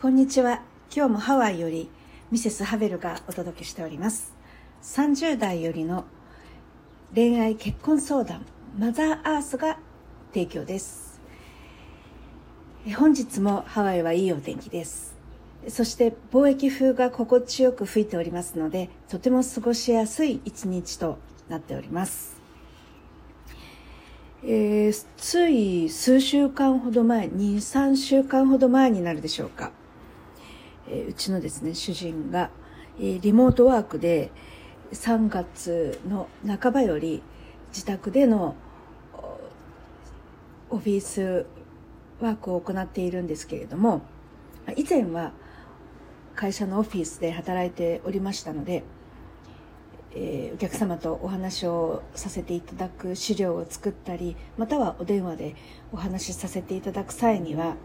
こんにちは。今日もハワイよりミセスハベルがお届けしております。30代よりの恋愛結婚相談、マザーアースが提供です。本日もハワイはいいお天気です。そして貿易風が心地よく吹いておりますので、とても過ごしやすい一日となっております。えー、つい数週間ほど前、2、3週間ほど前になるでしょうか。えうちのですね主人が、えリモートワークで3月の半ばより自宅でのオフィスワークを行っているんですけれども以前は会社のオフィスで働いておりましたので、えー、お客様とお話をさせていただく資料を作ったりまたはお電話でお話しさせていただく際には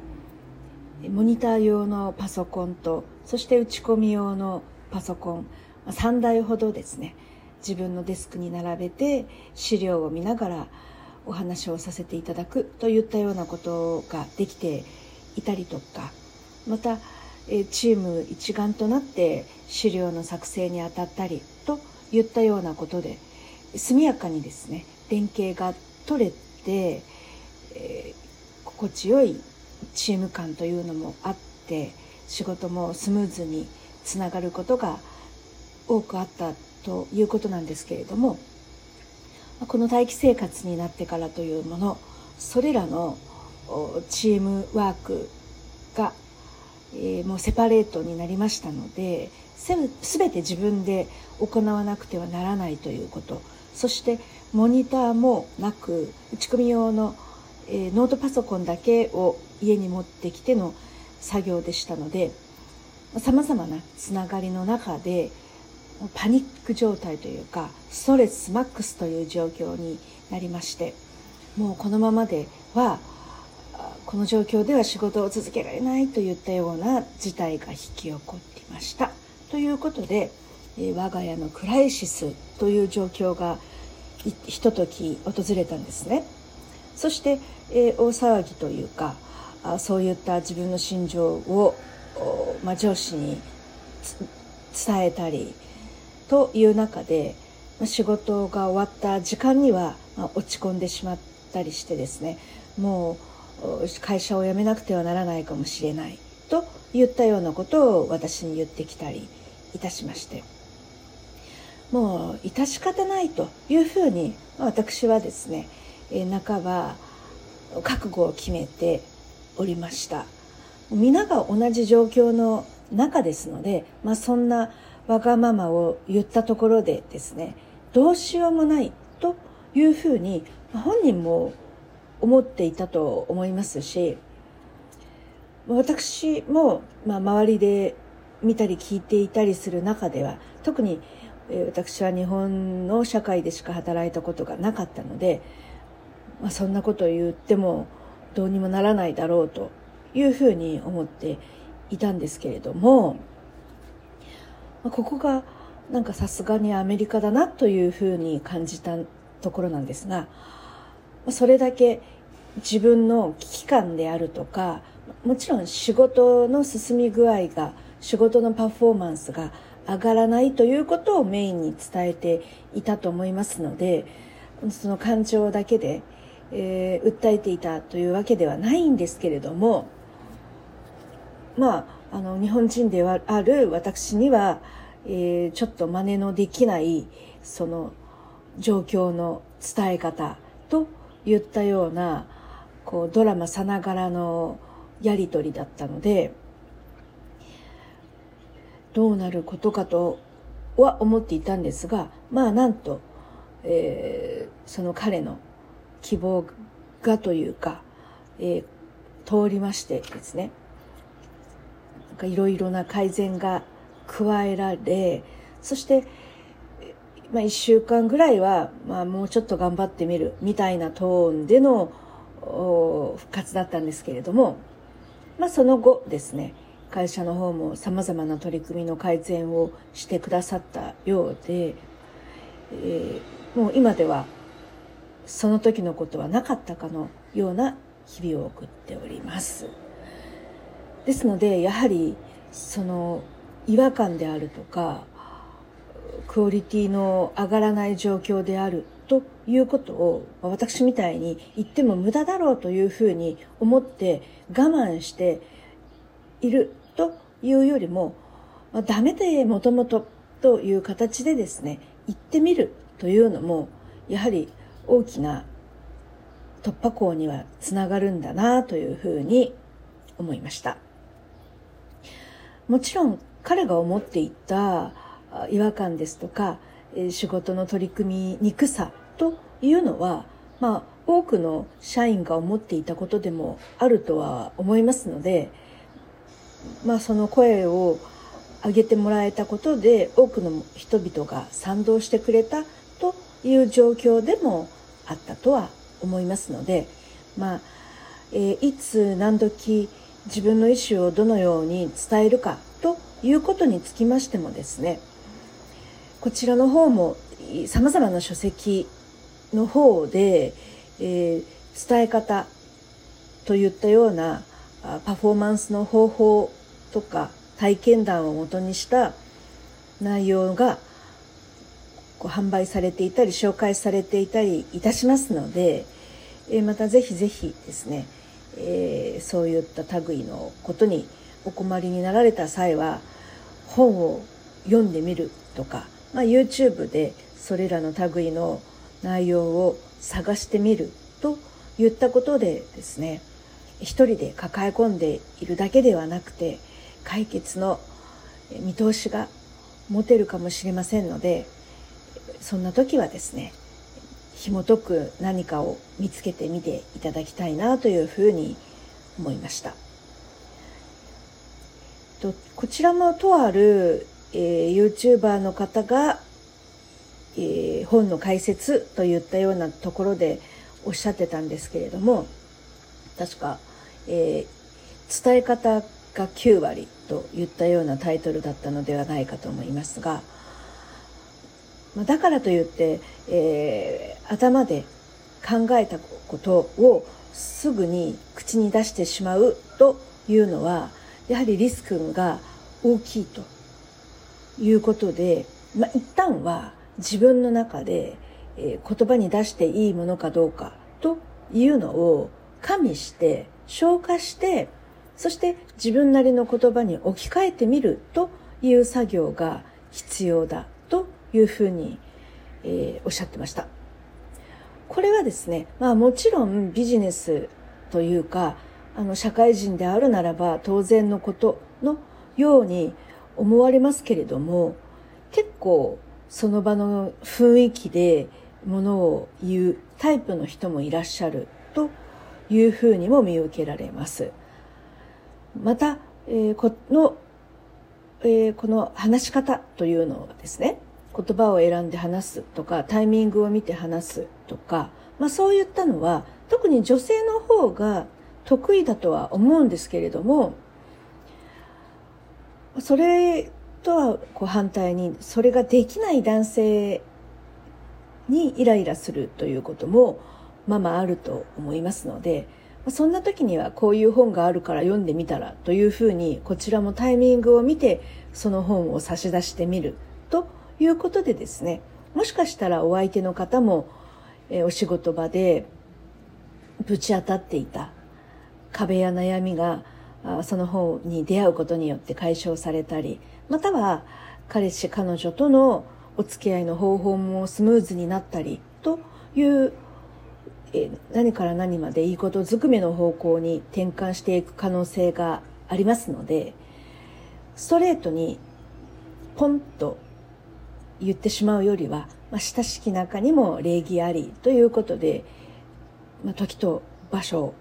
モニター用のパソコンとそして打ち込み用のパソコン。3台ほどですね。自分のデスクに並べて資料を見ながらお話をさせていただくといったようなことができていたりとか。またチーム一丸となって資料の作成にあたったりといったようなことで速やかにですね連携が取れて、えー、心地よいチーム感というのもあって仕事もスムーズにつながることが多くあったということなんですけれどもこの待機生活になってからというものそれらのチームワークが、えー、もうセパレートになりましたので全て自分で行わなくてはならないということそしてモニターもなく打ち込み用のえー、ノートパソコンだけを家に持ってきての作業でしたのでさまざまなつながりの中でパニック状態というかストレスマックスという状況になりましてもうこのままではこの状況では仕事を続けられないといったような事態が引き起こっていました。ということで、我が家のクライシスという状況がひととき訪れたんですね。そして、えー、大騒ぎというかあそういった自分の心情を、まあ、上司に伝えたりという中で、まあ、仕事が終わった時間には、まあ、落ち込んでしまったりしてですねもう会社を辞めなくてはならないかもしれないといったようなことを私に言ってきたりいたしまして。もう致し方ないというふうに私はですね半ば覚悟を決めておりました。皆が同じ状況の中ですので、まあ、そんなわがままを言ったところでですねどうしようもないというふうに本人も思っていたと思いますし私も、まあ、周りで見たり聞いていたりする中では特に私は日本の社会でしか働いたことがなかったのでまあ、そんなことを言ってもどうにもならないだろうというふうに思っていたんですけれども、ここがなんかさすがにアメリカだなというふうに感じたところなんですが、それだけ自分の危機感であるとかもちろん仕事の進み具合が仕事のパフォーマンスが上がらないということをメインに伝えていたと思いますのでその感情だけでえー、訴えていたというわけではないんですけれどもまああの日本人ではある私には、えー、ちょっと真似のできないその状況の伝え方といったようなこうドラマさながらのやり取りだったのでどうなることかとは思っていたんですがまあなんと、えー、その彼の希望がというか、えー、通りましてですね。いろいろな改善が加えられそして、まあ、1週間ぐらいは、まあ、もうちょっと頑張ってみるみたいなトーンでの復活だったんですけれども、まあ、その後ですね会社の方もさまざまな取り組みの改善をしてくださったようで、えー、もう今ではその時のことはなかったかのような日々を送っております。ですのでやはりその違和感であるとかクオリティの上がらない状況であるということを私みたいに言っても無駄だろうというふうに思って我慢しているというよりも、まあ、ダメでもともとという形でですね言ってみるというのもやはり大きな突破口にはつながるんだなというふうに思いました。もちろん彼が思っていた違和感ですとか仕事の取り組みにくさというのはまあ多くの社員が思っていたことでもあるとは思いますのでまあその声を上げてもらえたことで多くの人々が賛同してくれたという状況でもあったとは思いますので、まあ、えー、いつ何時自分の意思をどのように伝えるかということにつきましてもですねこちらの方も様々な書籍の方で、えー、伝え方といったようなパフォーマンスの方法とか体験談をもとにした内容がこう販売されていたり紹介されていたりいたしますので、えまたぜひぜひですね、えー、そういった類のことにお困りになられた際は本を読んでみるとか、まあ、YouTube でそれらの類の内容を探してみるといったことでですね一人で抱え込んでいるだけではなくて解決の見通しが持てるかもしれませんのでそんな時はですね紐解く何かを見つけてみていただきたいなというふうに思いました。とこちらもとある、えー、YouTuber の方が、えー、本の解説といったようなところでおっしゃってたんですけれども確か、えー、伝え方が9割といったようなタイトルだったのではないかと思いますがまあだからといって、えー、頭で考えたことをすぐに口に出してしまうというのはやはりリスクが大きいということで、まあ、一旦は自分の中で、えー、言葉に出していいものかどうかというのを加味して消化してそして自分なりの言葉に置き換えてみるという作業が必要だ。いうふうに、えー、おっしゃってました。これはですね、まあもちろんビジネスというか、あの社会人であるならば当然のことのように思われますけれども、結構その場の雰囲気でものを言うタイプの人もいらっしゃるというふうにも見受けられます。また、えー、この、えー、この話し方というのはですね、言葉を選んで話すとか、タイミングを見て話すとか、まあそういったのは、特に女性の方が得意だとは思うんですけれども、それとはこう反対に、それができない男性にイライラするということも、まあまああると思いますので、そんな時にはこういう本があるから読んでみたらというふうにこちらもタイミングを見てその本を差し出してみるいうことでですねもしかしたらお相手の方も、えお仕事場でぶち当たっていた壁や悩みがその本に出会うことによって解消されたりまたは彼氏彼女とのお付き合いの方法もスムーズになったりというえ何から何までいいことずくめの方向に転換していく可能性がありますのでストレートにポンと言ってしまうよりは、まあ、親しき中にも礼儀ありということで、まあ、時と場所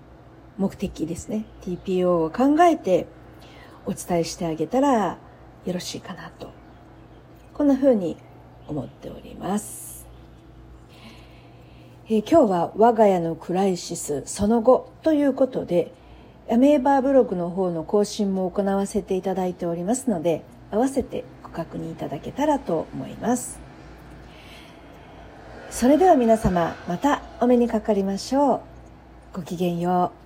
目的ですね TPO を考えてお伝えしてあげたらよろしいかなとこんな風に思っております。えー、今日は我が家のクライシスその後ということで、アメーバーブログの方の更新も行わせていただいておりますので、合わせて確認いただけたらと思います。それでは皆様、またお目にかかりましょう。ごきげんよう。